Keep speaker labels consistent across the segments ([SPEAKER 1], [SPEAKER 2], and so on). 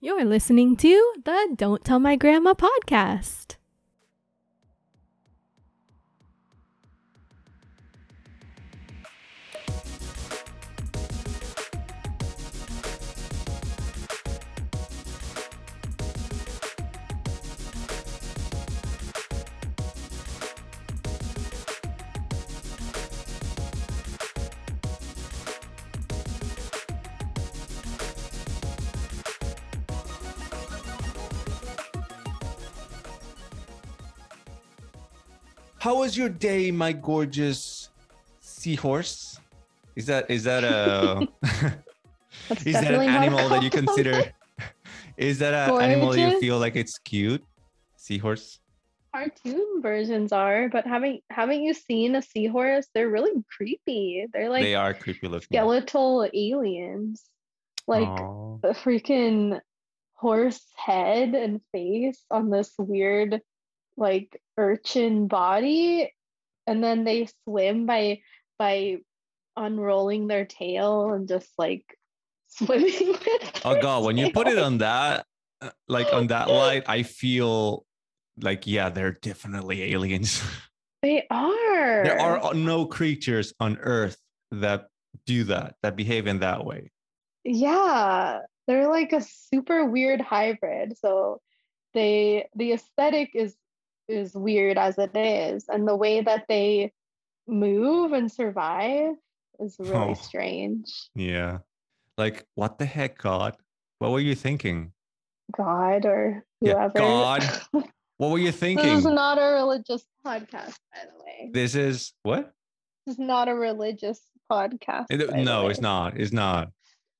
[SPEAKER 1] You're listening to the Don't Tell My Grandma podcast.
[SPEAKER 2] How was your day, my gorgeous seahorse? Is that is that a is that an
[SPEAKER 3] a
[SPEAKER 2] animal that you consider? Is that an animal you feel like it's cute? Seahorse.
[SPEAKER 3] cartoon versions are, but haven't haven't you seen a seahorse? They're really creepy. They're like
[SPEAKER 2] they are creepy looking.
[SPEAKER 3] skeletal aliens. Like
[SPEAKER 2] Aw.
[SPEAKER 3] a freaking horse head and face on this weird like urchin body and then they swim by by unrolling their tail and just like swimming with
[SPEAKER 2] Oh god, when you put it on that, uh, like on that light, I feel like yeah, they're definitely aliens.
[SPEAKER 3] they are
[SPEAKER 2] there are no creatures on Earth that do that, that behave in that way.
[SPEAKER 3] Yeah, they're like a super weird hybrid. So they the aesthetic is is weird as it is, and the way that they move and survive is really
[SPEAKER 2] Oh.
[SPEAKER 3] strange.
[SPEAKER 2] Yeah. Like what the heck, God? What were you thinking?
[SPEAKER 3] God or whoever. Yeah.
[SPEAKER 2] God. What were you thinking?
[SPEAKER 3] This is not a religious podcast, by the way.
[SPEAKER 2] This is what?
[SPEAKER 3] This is not a religious podcast.
[SPEAKER 2] It- no, it's not. It's not.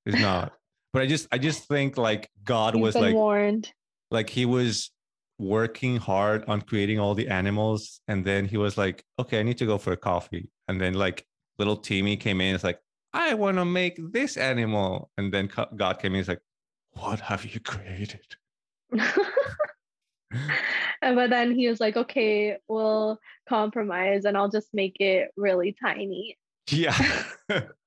[SPEAKER 2] It's not. But I just I just think like God
[SPEAKER 3] You've
[SPEAKER 2] was like
[SPEAKER 3] warned.
[SPEAKER 2] like he was working hard on creating all the animals and then he was like okay i need to go for a coffee. And then like little timmy came in it's like i want to make this animal. And then god came in he's like what have you created?
[SPEAKER 3] And but then he was like, okay, we'll compromise and I'll just make it really tiny.
[SPEAKER 2] yeah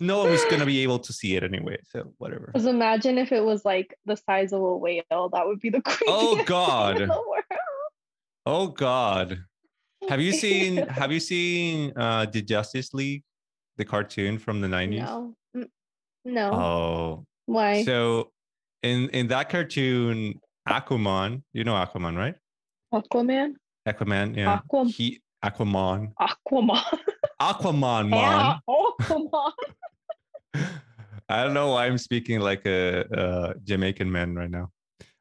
[SPEAKER 2] no one was gonna be able to see it anyway so whatever
[SPEAKER 3] Because imagine if it was like the size of a whale. That would be the creepiest
[SPEAKER 2] Oh, God.
[SPEAKER 3] in the world.
[SPEAKER 2] oh god have you seen have you seen uh the justice league the cartoon from the 90s
[SPEAKER 3] No. Mm, No.
[SPEAKER 2] oh
[SPEAKER 3] Why?
[SPEAKER 2] So in in that cartoon, Aquaman, you know Aquaman, right?
[SPEAKER 3] Aquaman?
[SPEAKER 2] Aquaman, yeah.
[SPEAKER 3] Aquam-
[SPEAKER 2] He Aquaman.
[SPEAKER 3] Aquaman.
[SPEAKER 2] Aquaman, man.
[SPEAKER 3] Yeah, Aquaman.
[SPEAKER 2] I don't know why I'm speaking like a, a Jamaican man right now.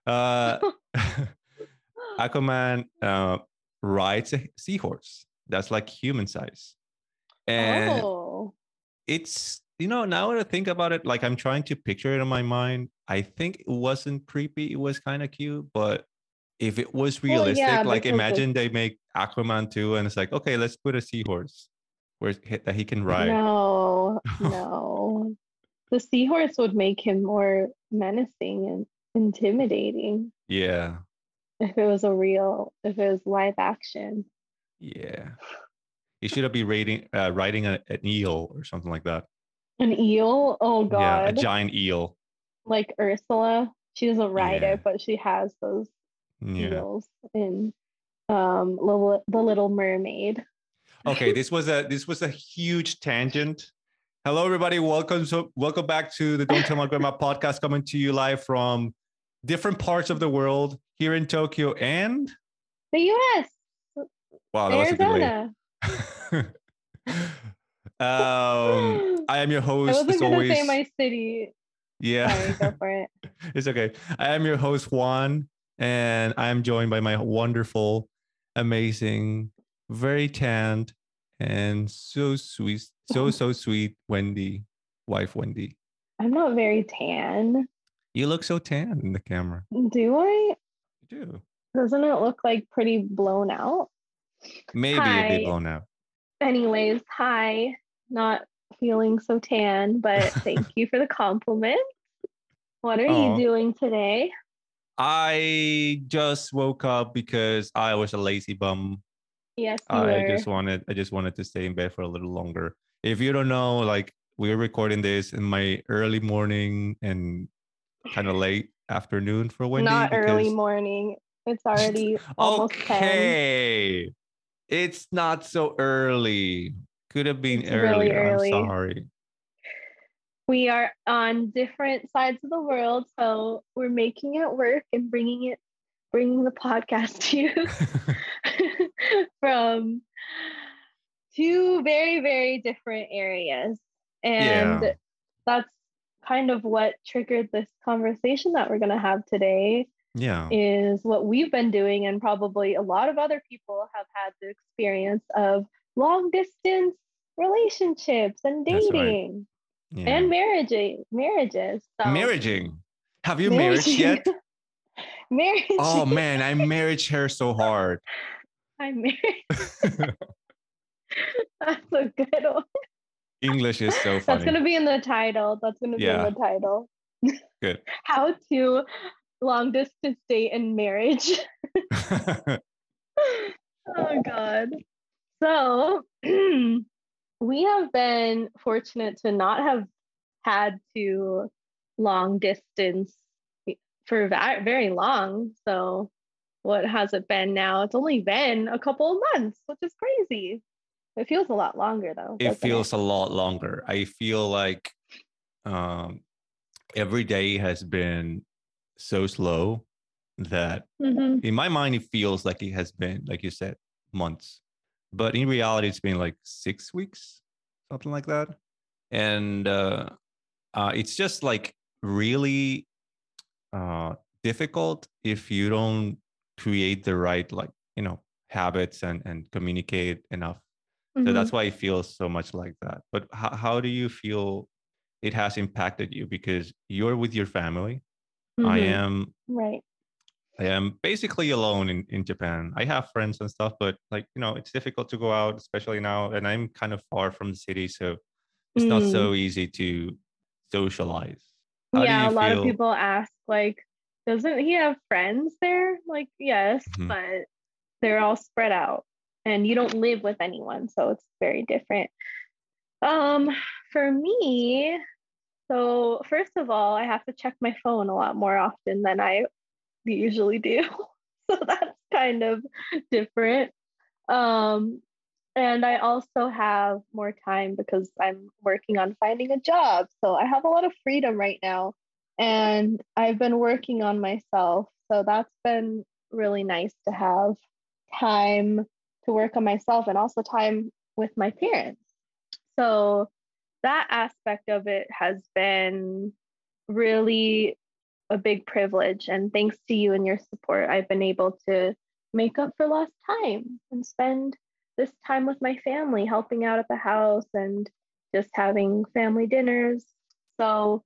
[SPEAKER 2] Uh, Aquaman uh, rides a seahorse that's like human size, and
[SPEAKER 3] oh.
[SPEAKER 2] it's you know now that I think about it, like I'm trying to picture it in my mind. I think it wasn't creepy. It was kind of cute, but if it was
[SPEAKER 3] Well,
[SPEAKER 2] realistic,
[SPEAKER 3] yeah,
[SPEAKER 2] like imagine they make Aquaman too, and it's like okay, let's put a seahorse where he- that he can ride.
[SPEAKER 3] No, no. The seahorse would make him more menacing and intimidating
[SPEAKER 2] Yeah,
[SPEAKER 3] if it was a real, if it was live action.
[SPEAKER 2] yeah. He should have be raiding, uh, riding a, an eel or something like that.
[SPEAKER 3] An eel? Oh god.
[SPEAKER 2] Yeah, a giant eel.
[SPEAKER 3] Like Ursula. She doesn't ride
[SPEAKER 2] Yeah.
[SPEAKER 3] it, but she has those
[SPEAKER 2] Yeah.
[SPEAKER 3] eels in um The Little Mermaid.
[SPEAKER 2] Okay this was a this was a huge tangent hello everybody welcome so welcome back to the don't tell my grandma podcast coming to you live from different parts of the world here in tokyo and
[SPEAKER 3] The US,
[SPEAKER 2] wow that was a delay
[SPEAKER 3] Arizona.
[SPEAKER 2] um i am your host.
[SPEAKER 3] I
[SPEAKER 2] wasn't
[SPEAKER 3] gonna
[SPEAKER 2] always
[SPEAKER 3] say my city.
[SPEAKER 2] yeah
[SPEAKER 3] Sorry, go for it.
[SPEAKER 2] it's okay i am your host juan and i am joined by my wonderful amazing very tanned and so sweet so so sweet wendy wife wendy
[SPEAKER 3] I'm not very tan.
[SPEAKER 2] You look so tan in the camera.
[SPEAKER 3] Do I?
[SPEAKER 2] You do.
[SPEAKER 3] Doesn't it look like pretty blown out?
[SPEAKER 2] Maybe a bit
[SPEAKER 3] Hi.
[SPEAKER 2] blown out.
[SPEAKER 3] Anyways, hi. Not feeling so tan, but thank you for the compliment. What are
[SPEAKER 2] Aw.
[SPEAKER 3] you doing today?
[SPEAKER 2] I just woke up because I was a lazy bum.
[SPEAKER 3] Yes,
[SPEAKER 2] I just wanted I just wanted to stay in bed for a little longer. If you don't know, like we're recording this in my early morning and kind of late afternoon for Wendy.
[SPEAKER 3] Not early morning. It's already almost 10.
[SPEAKER 2] okay. It's not so early. Could have been
[SPEAKER 3] It's really
[SPEAKER 2] earlier.
[SPEAKER 3] early.
[SPEAKER 2] I'm sorry.
[SPEAKER 3] We are on different sides of the world, so we're making it work and bringing it, bringing the podcast to you from two very, very different areas. And
[SPEAKER 2] Yeah.
[SPEAKER 3] that's kind of what triggered this conversation that we're going to have today
[SPEAKER 2] yeah.
[SPEAKER 3] is what we've been doing and probably a lot of other people have had the experience of long distance relationships and
[SPEAKER 2] That's right.
[SPEAKER 3] dating
[SPEAKER 2] yeah.
[SPEAKER 3] and marriage marriages so
[SPEAKER 2] Marrying. Have you married yet?
[SPEAKER 3] marriage
[SPEAKER 2] Oh man, I married her so hard.
[SPEAKER 3] I'm married that's a good one
[SPEAKER 2] English is so funny.
[SPEAKER 3] that's going to be in the title. That's going to be in the title.
[SPEAKER 2] Good.
[SPEAKER 3] how to long distance date in marriage. Oh god. So we have been fortunate to not have had to long distance for very long. So what has it been now it's only been a couple of months which is crazy it feels a lot longer though
[SPEAKER 2] it feels a lot longer. I feel like um, every day has been so slow that
[SPEAKER 3] Mhm.
[SPEAKER 2] in my mind it feels like it has been, like you said, months. But in reality, it's been like six weeks, something like that. And uh, uh, it's just like really uh, difficult if you don't create the right, like, you know, habits and, and communicate enough. So
[SPEAKER 3] Mhm.
[SPEAKER 2] that's why it feels so much like that. But how, how do you feel it has impacted you? Because you're with your family. I
[SPEAKER 3] Mhm.
[SPEAKER 2] am
[SPEAKER 3] right
[SPEAKER 2] I am basically alone in, in Japan. I have friends and stuff, but like, you know, it's difficult to go out, especially now. And I'm kind of far from the city. So it's not
[SPEAKER 3] Mm.
[SPEAKER 2] so easy to socialize. How
[SPEAKER 3] yeah, a lot of people ask, like, doesn't he have friends there? Like, yes,
[SPEAKER 2] Mhm.
[SPEAKER 3] but they're all spread out and you don't live with anyone, so it's very different. Um, for me, so first of all, I have to check my phone a lot more often than I usually do. so that's kind of different. Um, and I also have more time because I'm working on finding a job. So I have a lot of freedom right now. And I've been working on myself. So that's been really nice to have time to work on myself and also time with my parents. So that aspect of it has been really a big privilege. And thanks to you and your support, I've been able to make up for lost time and spend this time with my family, helping out at the house and just having family dinners. So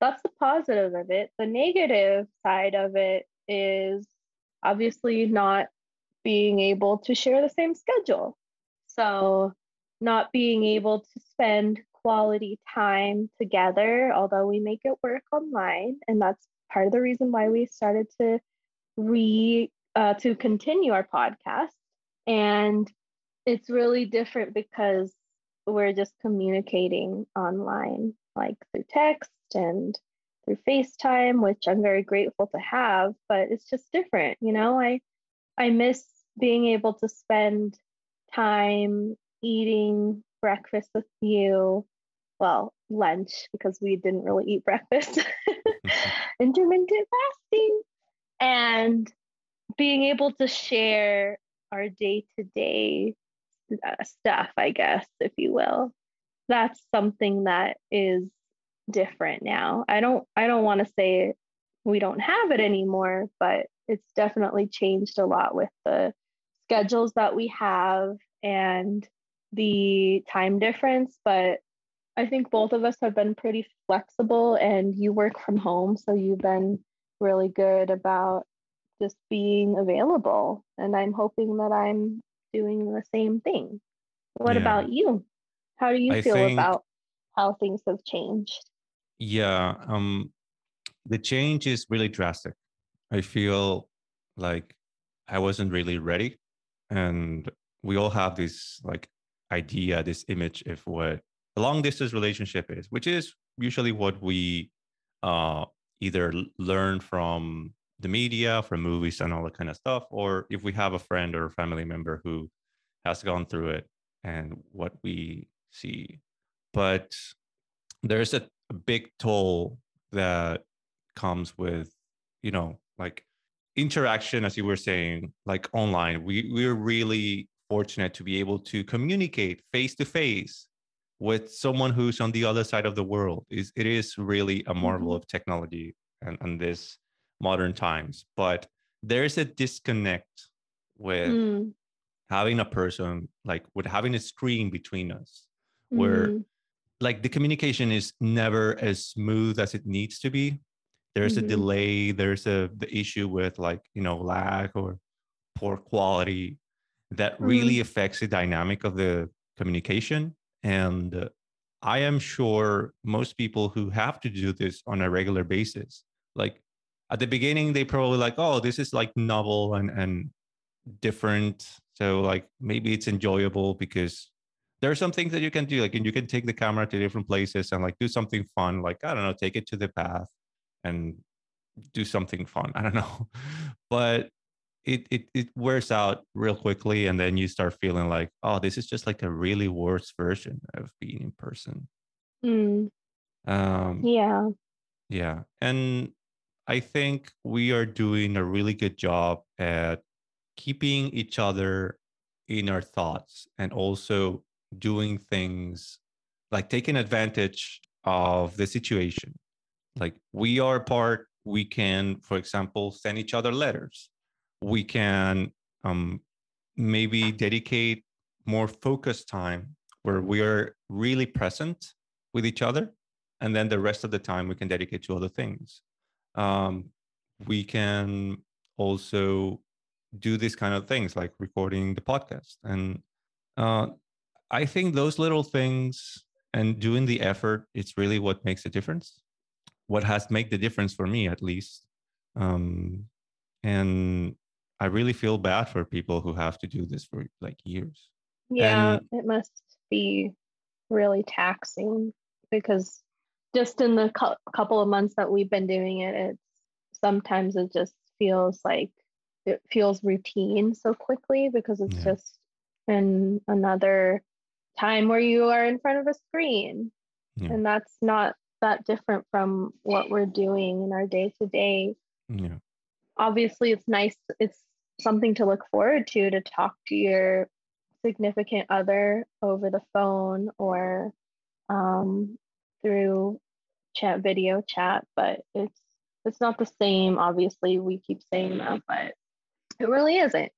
[SPEAKER 3] that's the positive of it. The negative side of it is obviously not being able to share the same schedule. So, not being able to spend quality time together, although we make it work online. And that's part of the reason why we started to re uh, to continue our podcast. And it's really different because we're just communicating online, like through text and through FaceTime, which I'm very grateful to have, but it's just different, you know. I I miss being able to spend time eating breakfast with you. Well, lunch because we didn't really eat breakfast. Intermittent fasting and being able to share our day-to-day uh, stuff, I guess, if you will. That's something that is different now. I don't I don't want to say we don't have it anymore, but it's definitely changed a lot with the schedules that we have and the time difference, but I think both of us have been pretty flexible and you work from home, so you've been really good about just being available and I'm hoping that I'm doing the same thing. What
[SPEAKER 2] Yeah.
[SPEAKER 3] about you? How do you
[SPEAKER 2] I
[SPEAKER 3] feel
[SPEAKER 2] think-
[SPEAKER 3] about how things have changed?
[SPEAKER 2] Yeah, um, the change is really drastic. I feel like I wasn't really ready, and we all have this like idea, this image of what a long distance relationship is, which is usually what we uh either learn from the media, from movies, and all that kind of stuff, or if we have a friend or a family member who has gone through it and what we see. But there's a, a big toll that comes with, you know, like interaction, as you were saying, like online. We we're really fortunate to be able to communicate face to face with someone who's on the other side of the world. Is it is really a marvel
[SPEAKER 3] Mhm.
[SPEAKER 2] of technology and, and this modern times. But there's a disconnect with
[SPEAKER 3] Mm,
[SPEAKER 2] having a person like with having a screen between us where
[SPEAKER 3] mhm,
[SPEAKER 2] like the communication is never as smooth as it needs to be. There's a
[SPEAKER 3] Mhm.
[SPEAKER 2] delay there's a the issue with like you know lag or poor quality that really affects the dynamic of the communication. And uh, i am sure most people who have to do this on a regular basis like at the beginning they probably like oh this is like novel and and different. So like maybe it's enjoyable because there are some things that you can do like and you can take the camera to different places and like do something fun like i don't know take it to the bath and do something fun i don't know but it, it it wears out real quickly and then you start feeling like oh this is just like a really worse version of being in person
[SPEAKER 3] mm,
[SPEAKER 2] um
[SPEAKER 3] yeah.
[SPEAKER 2] yeah. And I think we are doing a really good job at keeping each other in our thoughts and also doing things like taking advantage of the situation. Like we are part, we can, for example, send each other letters. We can um, maybe dedicate more focused time where we are really present with each other and then the rest of the time we can dedicate to other things um, we can also do these kind of things like recording the podcast and uh, i think those little things and doing the effort it's really what makes a difference. What has made the difference for me at least. Um, and i really feel bad for people who have to do this for like years.
[SPEAKER 3] Yeah,
[SPEAKER 2] And-
[SPEAKER 3] it must be really taxing because just in the cou- couple of months that we've been doing it, it's sometimes it just feels like it feels routine so quickly because it's
[SPEAKER 2] Yeah.
[SPEAKER 3] just in another time where you are in front of a screen.
[SPEAKER 2] Yeah.
[SPEAKER 3] And that's not that different from what we're doing in our day to day
[SPEAKER 2] yeah
[SPEAKER 3] obviously it's nice it's something to look forward to to talk to your significant other over the phone or um, through chat video chat but it's it's not the same obviously we keep saying that but it really isn't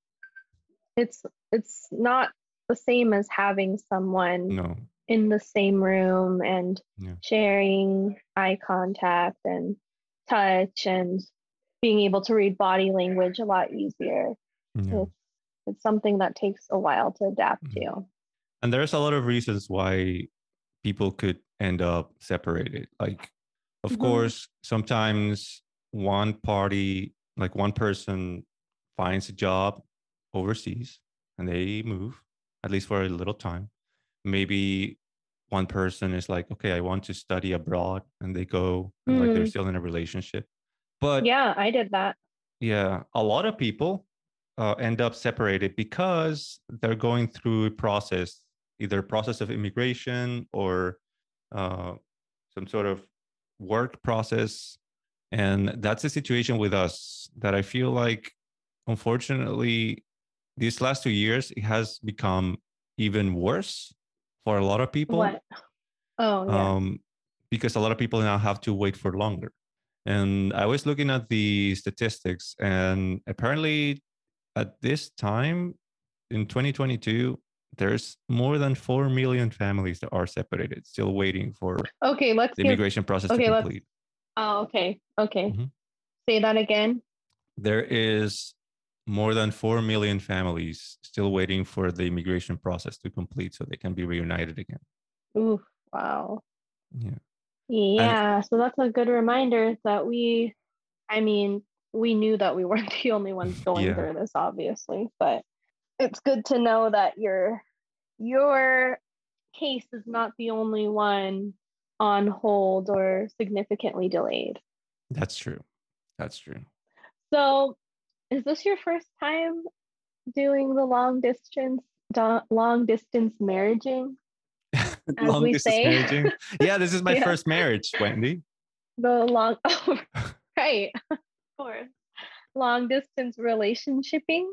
[SPEAKER 3] it's it's not the same as having someone
[SPEAKER 2] no
[SPEAKER 3] in the same room and
[SPEAKER 2] Yeah.
[SPEAKER 3] sharing eye contact and touch and being able to read body language a lot easier.
[SPEAKER 2] yeah
[SPEAKER 3] It's, it's something that takes a while to adapt
[SPEAKER 2] Mhm.
[SPEAKER 3] to.
[SPEAKER 2] and there's a lot of reasons why people could end up separated like of
[SPEAKER 3] Mhm.
[SPEAKER 2] course sometimes one party like one person finds a job overseas and they move at least for a little time maybe one person is like okay i want to study abroad and they go and like they're
[SPEAKER 3] Mm.
[SPEAKER 2] still in a relationship but
[SPEAKER 3] Yeah, I did that.
[SPEAKER 2] yeah, a lot of people uh, end up separated because they're going through a process, either a process of immigration or uh, some sort of work process. And that's the situation with us that I feel like, unfortunately, these last two years, it has become even worse for a lot of people
[SPEAKER 3] What? Oh, yeah.
[SPEAKER 2] um, because a lot of people now have to wait for longer. And I was looking at the statistics, and apparently, at this time in 2022, there's more than 4 million families that are separated, still waiting for
[SPEAKER 3] okay, let's
[SPEAKER 2] the
[SPEAKER 3] give.
[SPEAKER 2] immigration process
[SPEAKER 3] okay,
[SPEAKER 2] to complete.
[SPEAKER 3] Oh, okay. Okay.
[SPEAKER 2] Mhm.
[SPEAKER 3] Say that again.
[SPEAKER 2] There is more than 4 million families still waiting for the immigration process to complete so they can be reunited again.
[SPEAKER 3] Ooh, wow.
[SPEAKER 2] Yeah.
[SPEAKER 3] Yeah, so that's a good reminder that we, I mean, we knew that we weren't the only ones going
[SPEAKER 2] Yeah.
[SPEAKER 3] through this, obviously, but it's good to know that your your case is not the only one on hold or significantly delayed.
[SPEAKER 2] That's true. That's true.
[SPEAKER 3] So, is this your first time doing the long distance do- long distance marriaging? As
[SPEAKER 2] Long
[SPEAKER 3] we
[SPEAKER 2] distance
[SPEAKER 3] say.
[SPEAKER 2] marriaging. Yeah, this is my
[SPEAKER 3] Yeah.
[SPEAKER 2] first marriage, Wendy.
[SPEAKER 3] The long oh, right. Of course. Long distance relationshiping?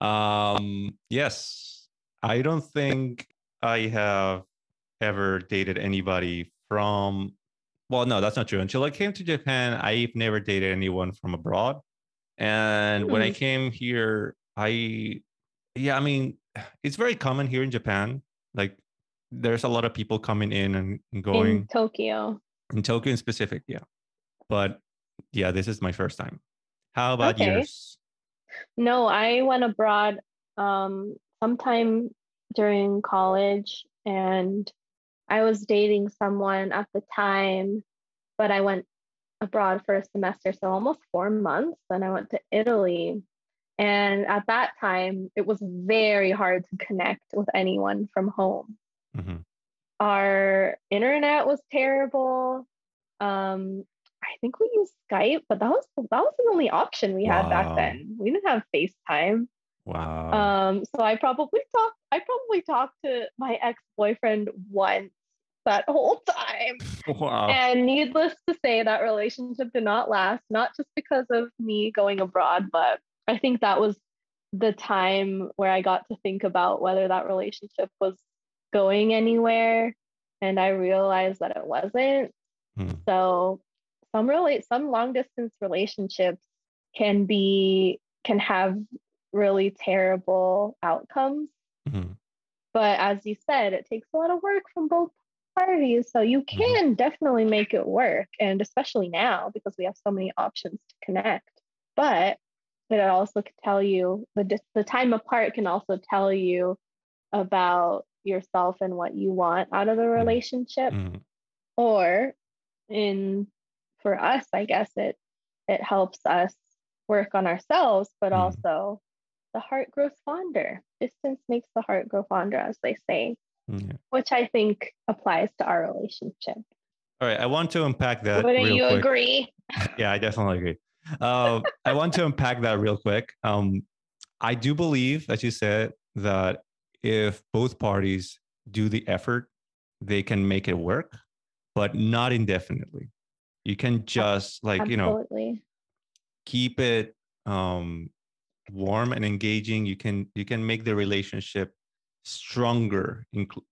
[SPEAKER 2] Um, yes. I don't think I have ever dated anybody from well, no, that's not true. Until I came to Japan, I've never dated anyone from abroad. And when I
[SPEAKER 3] Hmm.
[SPEAKER 2] came here, I yeah, I mean, it's very common here in Japan. Like there's a lot of people coming in and going
[SPEAKER 3] in Tokyo.
[SPEAKER 2] in Tokyo in specific, yeah. But yeah, this is my first time. How about
[SPEAKER 3] Okay.
[SPEAKER 2] yours?
[SPEAKER 3] No, I went abroad um sometime during college and I was dating someone at the time, but I went abroad for a semester, so almost four months. Then I went to Italy. And at that time, it was very hard to connect with anyone from home.
[SPEAKER 2] Mhm.
[SPEAKER 3] Our internet was terrible. Um, I think we used Skype, but that was that was the only option we had back then. We didn't have FaceTime.
[SPEAKER 2] Wow.
[SPEAKER 3] Um, so I probably talked I probably talked to my ex-boyfriend once that whole time.
[SPEAKER 2] wow.
[SPEAKER 3] And needless to say, that relationship did not last, not just because of me going abroad, but I think that was the time where I got to think about whether that relationship was going anywhere. And I realized that it wasn't.
[SPEAKER 2] Hmm.
[SPEAKER 3] So some really some long distance relationships can be can have really terrible outcomes.
[SPEAKER 2] Mhm.
[SPEAKER 3] But as you said, it takes a lot of work from both parties. So you
[SPEAKER 2] Mm-hmm.
[SPEAKER 3] can definitely make it work. And especially now because we have so many options to connect. But it also can tell you the, the time apart can also tell you about yourself and what you want out of the relationship.
[SPEAKER 2] Mhm.
[SPEAKER 3] Or in for us, I guess it it helps us work on ourselves, but
[SPEAKER 2] Mm.
[SPEAKER 3] also the heart grows fonder. Distance makes the heart grow fonder, as they say
[SPEAKER 2] Yeah.
[SPEAKER 3] which I think applies to our relationship.
[SPEAKER 2] All right. I want to unpack that
[SPEAKER 3] Wouldn't you
[SPEAKER 2] quick.
[SPEAKER 3] agree?
[SPEAKER 2] Yeah, I definitely agree. Uh, I want to unpack that real quick. Um, I do believe, as you said, that if both parties do the effort, they can make it work, but not indefinitely. You can just like you know keep it um, warm and engaging. You can you can make the relationship stronger,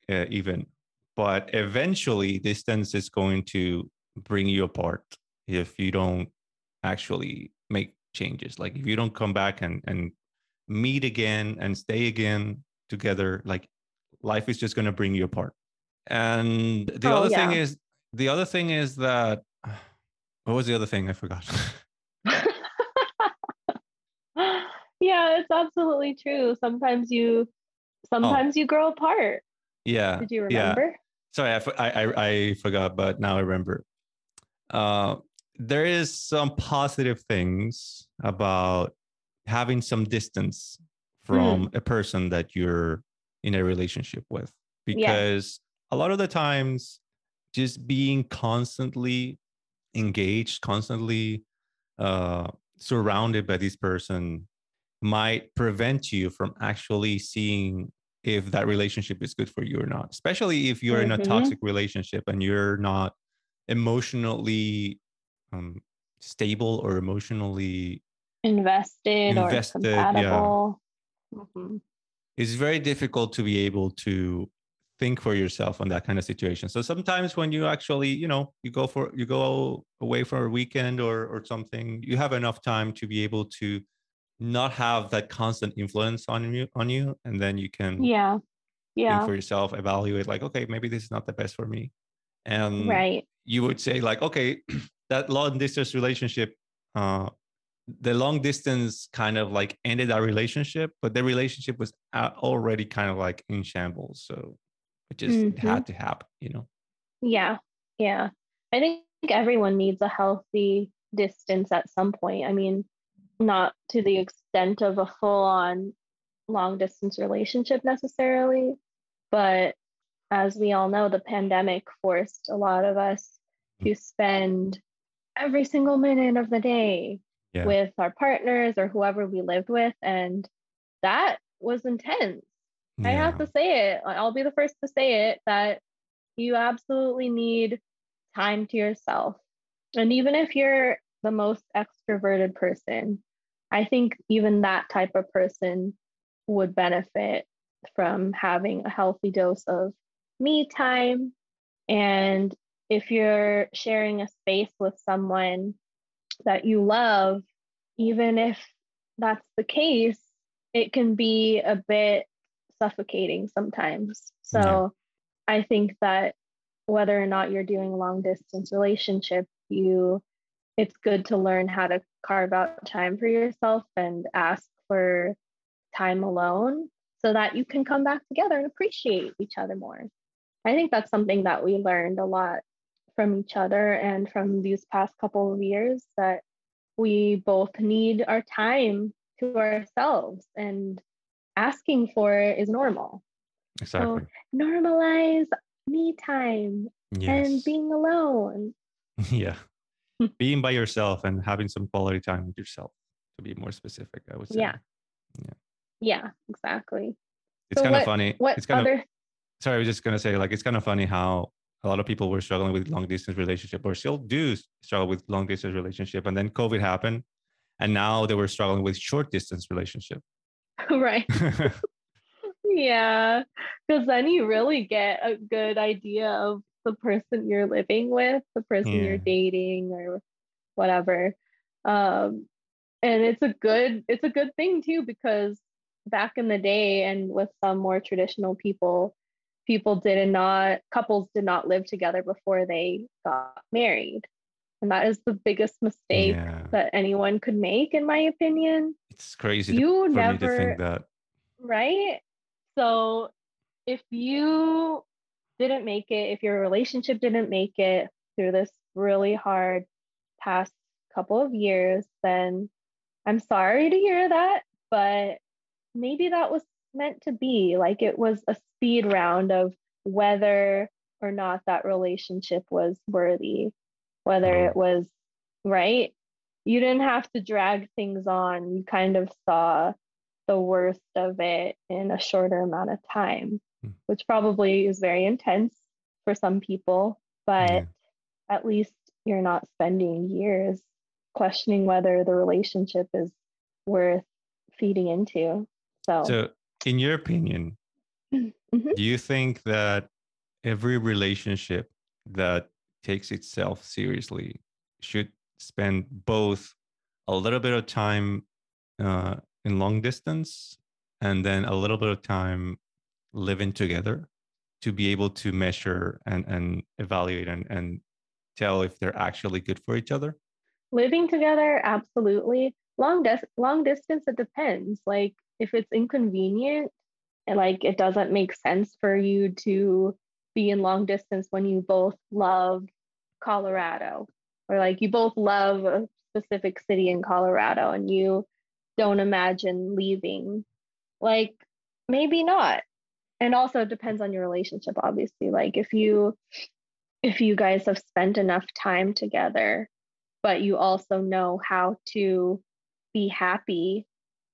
[SPEAKER 2] uh, even. But eventually, distance is going to bring you apart if you don't actually make changes. Like if you don't come back and and meet again and stay again together, like life is just going to bring you apart. And the
[SPEAKER 3] Oh,
[SPEAKER 2] other thing is the other thing is that what was the other thing? I forgot.
[SPEAKER 3] yeah, it's absolutely true. Sometimes you sometimes you grow apart.
[SPEAKER 2] yeah.
[SPEAKER 3] Did you remember? yeah.
[SPEAKER 2] Sorry, I forgot, but now I remember. Uh, there is some positive things about having some distance from a person that you're in a relationship with, because a lot of the times, just being constantly engaged, constantly uh, surrounded by this person might prevent you from actually seeing if that relationship is good for you or not especially if you're in a
[SPEAKER 3] Mhm.
[SPEAKER 2] toxic relationship and you're not emotionally um, stable or emotionally
[SPEAKER 3] Invested,
[SPEAKER 2] Invested,
[SPEAKER 3] or
[SPEAKER 2] yeah.
[SPEAKER 3] compatible. Mhm.
[SPEAKER 2] it's very difficult to be able to think for yourself on that kind of situation so sometimes when you actually you know you go for you go away for a weekend or or something you have enough time to be able to not have that constant influence on you on you and then you can
[SPEAKER 3] Yeah. Yeah.
[SPEAKER 2] for yourself evaluate like okay maybe this is not the best for me and
[SPEAKER 3] Right.
[SPEAKER 2] you would say like okay that long distance relationship uh the long distance kind of like ended our relationship but the relationship was already kind of like in shambles so it just
[SPEAKER 3] Mhm.
[SPEAKER 2] had to happen you know
[SPEAKER 3] Yeah. Yeah. I think everyone needs a healthy distance at some point. I mean, not to the extent of a full on long distance relationship necessarily, but as we all know, the pandemic forced a lot of us hmm. to spend every single minute of the day
[SPEAKER 2] Yeah.
[SPEAKER 3] with our partners or whoever we lived with. And that was intense. I have to say it. I'll be the first to say it that you absolutely need time to yourself. And even if you're the most extroverted person, I think even that type of person would benefit from having a healthy dose of me time. And if you're sharing a space with someone that you love, even if that's the case, it can be a bit suffocating sometimes. So
[SPEAKER 2] Yeah.
[SPEAKER 3] I think that whether or not you're doing a long distance relationship, you it's good to learn how to carve out time for yourself and ask for time alone so that you can come back together and appreciate each other more. I think that's something that we learned a lot from each other and from these past couple of years that we both need our time to ourselves and asking for it is normal.
[SPEAKER 2] Exactly.
[SPEAKER 3] Normalize me time and being alone.
[SPEAKER 2] yeah. Being by yourself and having some quality time with yourself, to be more specific, I would say.
[SPEAKER 3] Yeah.
[SPEAKER 2] Yeah.
[SPEAKER 3] Yeah, exactly.
[SPEAKER 2] It's
[SPEAKER 3] So
[SPEAKER 2] kind of funny.
[SPEAKER 3] What
[SPEAKER 2] it's kind of sorry, I was just gonna say, like, it's kind of funny how a lot of people were struggling with long distance relationship or still do struggle with long distance relationship, and then COVID happened, and now they were struggling with short distance relationship.
[SPEAKER 3] right? Yeah, because then you really get a good idea of the person you're living with, the person
[SPEAKER 2] Yeah.
[SPEAKER 3] you're dating, or whatever. Um, and it's a good it's a good thing too because back in the day and with some more traditional people, people did not couples did not live together before they got married, and that is the biggest mistake
[SPEAKER 2] yeah,
[SPEAKER 3] that anyone could make, in my opinion.
[SPEAKER 2] it's crazy
[SPEAKER 3] You
[SPEAKER 2] to
[SPEAKER 3] never
[SPEAKER 2] think that.
[SPEAKER 3] right? So if you didn't make it, if your relationship didn't make it through this really hard past couple of years, then I'm sorry to hear that, but maybe that was meant to be. Like it was a speed round of whether or not that relationship was worthy, whether
[SPEAKER 2] Mhm.
[SPEAKER 3] it was right. You didn't have to drag things on. You kind of saw the worst of it in a shorter amount of time. Which probably is very intense for some people, but
[SPEAKER 2] Yeah.
[SPEAKER 3] at least you're not spending years questioning whether the relationship is worth feeding into. So,
[SPEAKER 2] So, in your opinion,
[SPEAKER 3] Mhm.
[SPEAKER 2] do you think that every relationship that takes itself seriously should spend both a little bit of time uh, in long distance and then a little bit of time living together to be able to measure and, and evaluate and, and tell if they're actually good for each other?
[SPEAKER 3] living together, absolutely. Long dis- long distance, it depends. Like if it's inconvenient like it doesn't make sense for you to be in long distance when you both love Colorado or like you both love a specific city in Colorado and you don't imagine leaving. Like maybe not. And also it depends on your relationship obviously. Like if you if you guys have spent enough time together but you also know how to be happy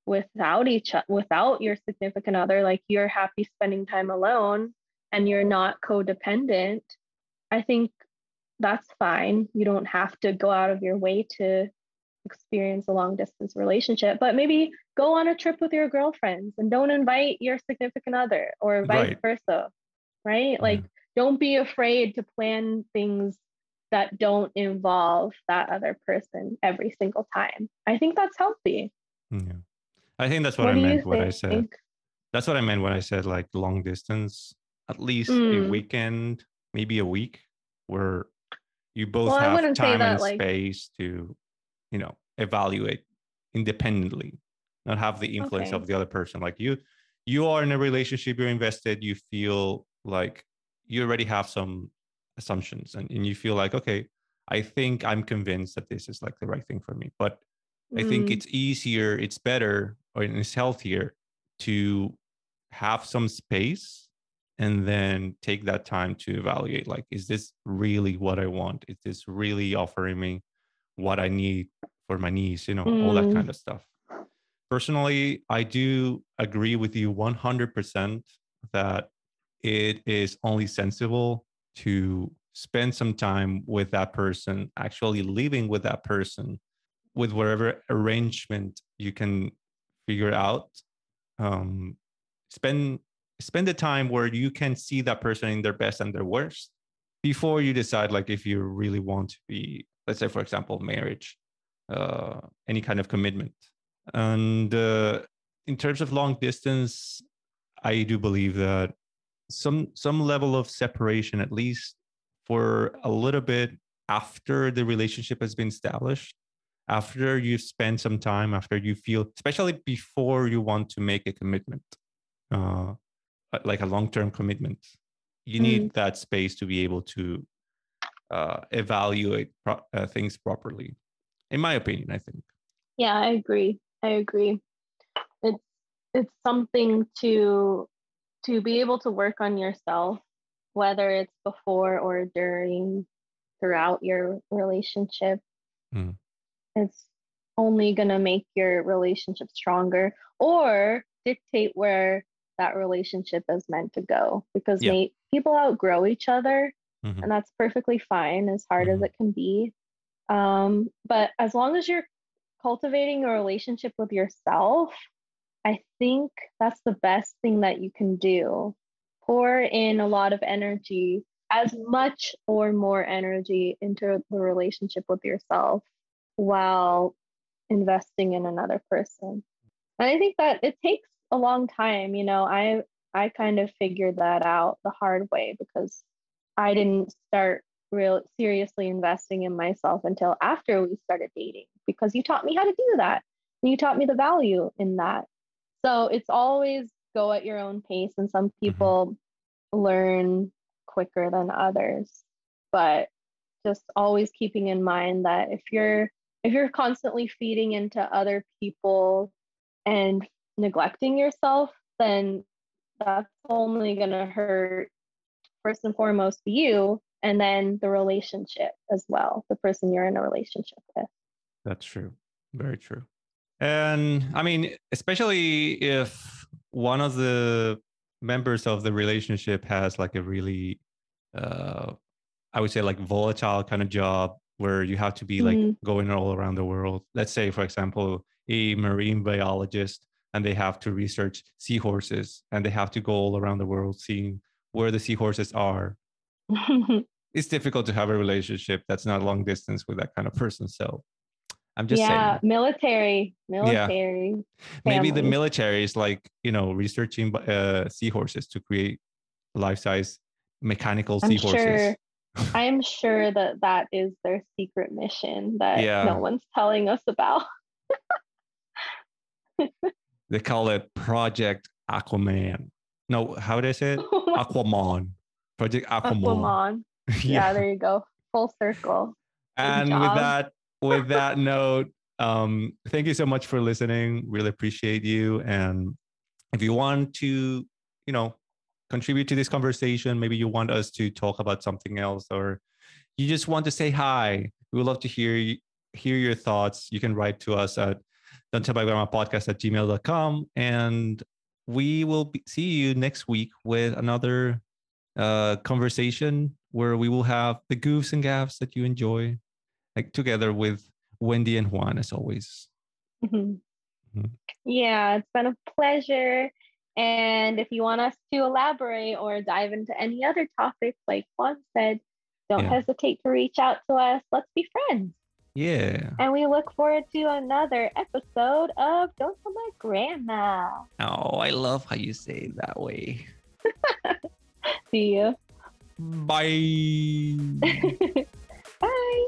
[SPEAKER 3] without each without your significant other like you're happy spending time alone and you're not codependent i think that's fine you don't have to go out of your way to experience a long distance relationship but maybe go on a trip with your girlfriends and don't invite your significant other or vice
[SPEAKER 2] Right.
[SPEAKER 3] versa right like don't be afraid to plan things that don't involve that other person every single time. I think that's healthy.
[SPEAKER 2] Yeah. I think that's what, I meant what I said. That's what I meant when I said like long distance, at least a
[SPEAKER 3] Mm.
[SPEAKER 2] weekend, maybe a week, where you both
[SPEAKER 3] Well,
[SPEAKER 2] have time and
[SPEAKER 3] like-
[SPEAKER 2] space to, you know, evaluate independently, not have the influence
[SPEAKER 3] Okay.
[SPEAKER 2] of the other person. Like you, you are in a relationship, you're invested, you feel like you already have some assumptions and, and you feel like, okay, I think I'm convinced that this is like the right thing for me. But I think
[SPEAKER 3] Mm,
[SPEAKER 2] it's easier, it's better, or it's healthier to have some space and then take that time to evaluate like, is this really what I want? Is this really offering me what I need for my niece, you know, all that
[SPEAKER 3] Mm.
[SPEAKER 2] kind of stuff. Personally, I do agree with you 100% that it is only sensible to spend some time with that person, actually living with that person, with whatever arrangement you can figure out. Um, spend spend the time where you can see that person in their best and their worst before you decide like if you really want to be let's say for example marriage uh, any kind of commitment. And uh, in terms of long distance i do believe that some some level of separation at least for a little bit after the relationship has been established after you've spent some time after you feel especially before you want to make a commitment uh, like a long-term commitment you need that space to be able to uh, evaluate pro- uh, things properly in my opinion i think
[SPEAKER 3] Yeah, I agree. I agree. It's it's something to to be able to work on yourself, whether it's before or during, throughout your relationship.
[SPEAKER 2] Mm.
[SPEAKER 3] It's only gonna make your relationship stronger or dictate where that relationship is meant to go. Because
[SPEAKER 2] Yeah.
[SPEAKER 3] may, people outgrow each other,
[SPEAKER 2] Mhm.
[SPEAKER 3] and that's perfectly fine, as hard
[SPEAKER 2] Mhm.
[SPEAKER 3] as it can be. Um, but as long as you're cultivating a relationship with yourself, I think that's the best thing that you can do. Pour in a lot of energy, as much or more energy into the relationship with yourself while investing in another person. And I think that it takes a long time, you know, I I kind of figured that out the hard way because I didn't start real seriously investing in myself until after we started dating because you taught me how to do that. And you taught me the value in that. So it's always go at your own pace and some mm-hmm. people learn quicker than others. But just always keeping in mind that if you're if you're constantly feeding into other people and neglecting yourself, then that's only going to hurt first and foremost you and then the relationship as well, the person you're in a relationship with.
[SPEAKER 2] That's true. Very true. And I mean, especially if one of the members of the relationship has like a really, uh, I would say, like volatile kind of job where you have to be like
[SPEAKER 3] Mhm.
[SPEAKER 2] going all around the world. Let's say, for example, a marine biologist and they have to research seahorses and they have to go all around the world seeing where the seahorses are. It's difficult to have a relationship that's not long distance with that kind of person. So I'm just
[SPEAKER 3] yeah,
[SPEAKER 2] saying.
[SPEAKER 3] military, military.
[SPEAKER 2] maybe the military is like you know researching uh, seahorses to create life-size mechanical
[SPEAKER 3] I'm
[SPEAKER 2] seahorses
[SPEAKER 3] sure I am sure that that is their secret mission that
[SPEAKER 2] Yeah.
[SPEAKER 3] no one's telling us about.
[SPEAKER 2] they call it project aquaman no how would i say it? Aquaman. Project aquaman,
[SPEAKER 3] Aquaman. Yeah, there you go. Full circle.
[SPEAKER 2] and with that with that note um thank you so much for listening. Really appreciate you. And if you want to you know contribute to this conversation maybe you want us to talk about something else or you just want to say hi we would love to hear you hear your thoughts. You can write to us at don't tell my grandma podcast at gmail.com and we will be, see you next week with another uh conversation where we will have the goofs and gaffs that you enjoy like together with Wendy and Juan as always.
[SPEAKER 3] Mhm.
[SPEAKER 2] Mhm.
[SPEAKER 3] Yeah, it's been a pleasure. And if you want us to elaborate or dive into any other topics, like Juan said, don't
[SPEAKER 2] Yeah.
[SPEAKER 3] hesitate to reach out to us. Let's be friends.
[SPEAKER 2] Yeah.
[SPEAKER 3] And we look forward to another episode of Don't Tell My Grandma.
[SPEAKER 2] Oh, I love how you say it that way.
[SPEAKER 3] See you.
[SPEAKER 2] Bye.
[SPEAKER 3] Bye.